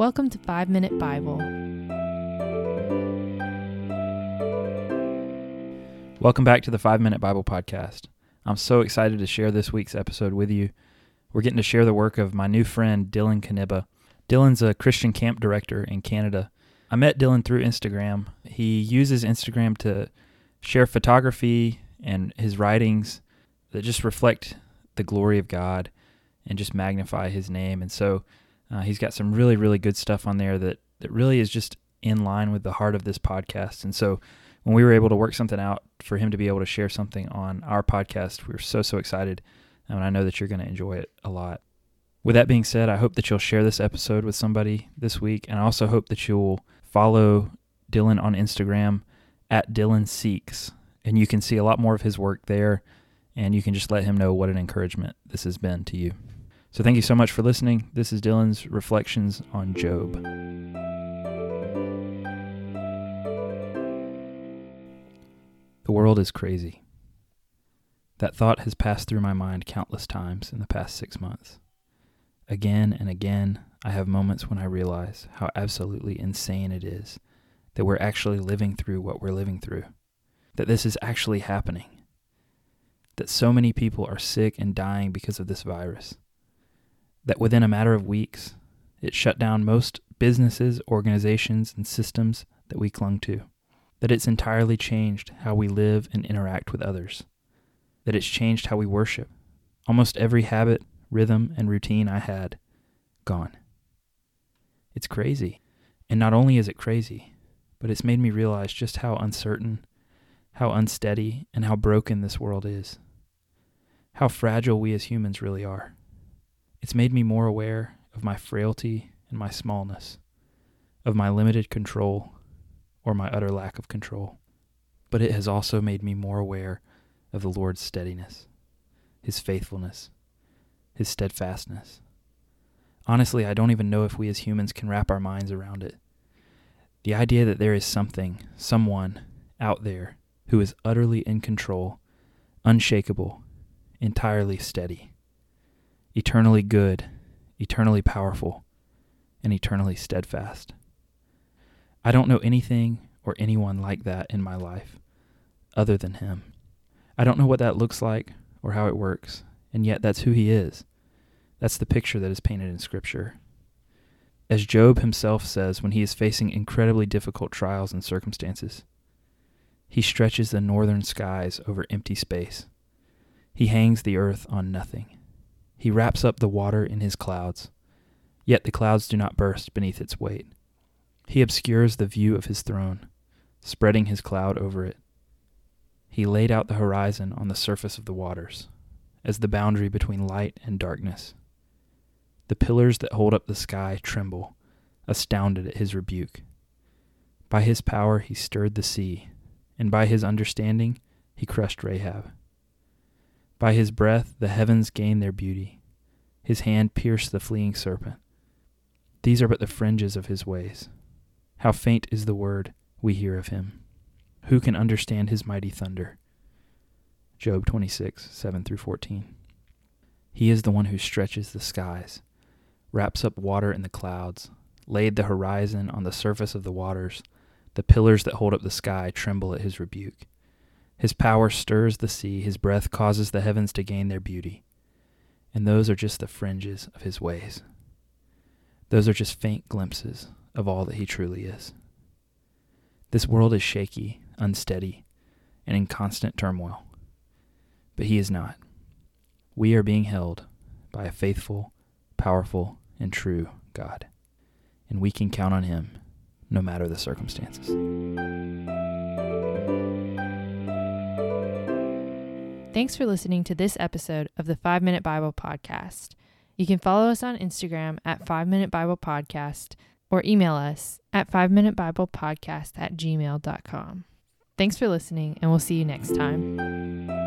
Welcome to 5 Minute Bible. Welcome back to the 5 Minute Bible Podcast. I'm so excited to share this week's episode with you. We're getting to share the work of my new friend, Dylan Knibbe. Dylan's a Christian camp director in Canada. I met Dylan through Instagram. He uses Instagram to share photography and his writings that just reflect the glory of God and just magnify his name. And so uh, he's got some really, really good stuff on there that, that really is just in line with the heart of this podcast. And so when we were able to work something out for him to be able to share something on our podcast, we were so, so excited. And I know that you're going to enjoy it a lot. With that being said, I hope that you'll share this episode with somebody this week. And I also hope that you'll follow Dylan on Instagram at Dylan Seeks. And you can see a lot more of his work there. And you can just let him know what an encouragement this has been to you. So thank you so much for listening. This is Dylan's Reflections on Job. The world is crazy. That thought has passed through my mind countless times in the past six months. Again and again, I have moments when I realize how absolutely insane it is that we're actually living through what we're living through, that this is actually happening, that so many people are sick and dying because of this virus, that within a matter of weeks, it shut down most businesses, organizations, and systems that we clung to that it's entirely changed how we live and interact with others, that it's changed how we worship. Almost every habit, rhythm, and routine I had, gone. It's crazy. And not only is it crazy, but it's made me realize just how uncertain, how unsteady, and how broken this world is. How fragile we as humans really are. It's made me more aware of my frailty and my smallness, of my limited control or my utter lack of control. But it has also made me more aware of the Lord's steadiness, His faithfulness, His steadfastness. Honestly, I don't even know if we as humans can wrap our minds around it. The idea that there is something, someone out there who is utterly in control, unshakable, entirely steady, eternally good, eternally powerful, and eternally steadfast. I don't know anything or anyone like that in my life other than Him. I don't know what that looks like or how it works, and yet that's who He is. That's the picture that is painted in Scripture. As Job himself says when he is facing incredibly difficult trials and circumstances, he stretches the northern skies over empty space. He hangs the earth on nothing. He wraps up the water in his clouds, yet the clouds do not burst beneath its weight. He obscures the view of his throne, spreading his cloud over it. He laid out the horizon on the surface of the waters, as the boundary between light and darkness. The pillars that hold up the sky tremble, astounded at his rebuke. By his power he stirred the sea, and by his understanding he crushed Rahab. By his breath the heavens gained their beauty. His hand pierced the fleeing serpent. These are but the fringes of his ways. How faint is the word we hear of him. Who can understand his mighty thunder? Job 26, 7 through 14. He is the one who stretches the skies, wraps up water in the clouds, laid the horizon on the surface of the waters. The pillars that hold up the sky tremble at his rebuke. His power stirs the sea, his breath causes the heavens to gain their beauty. And those are just the fringes of his ways. Those are just faint glimpses of all that he truly is. This world is shaky, unsteady, and in constant turmoil. But he is not. We are being held by a faithful, powerful, and true God. And we can count on him no matter the circumstances. Thanks for listening to this episode of the 5 Minute Bible Podcast. You can follow us on Instagram at 5 Minute Bible Podcast or email us at 5 Minute Bible Podcast at gmail.com. Thanks for listening, and we'll see you next time.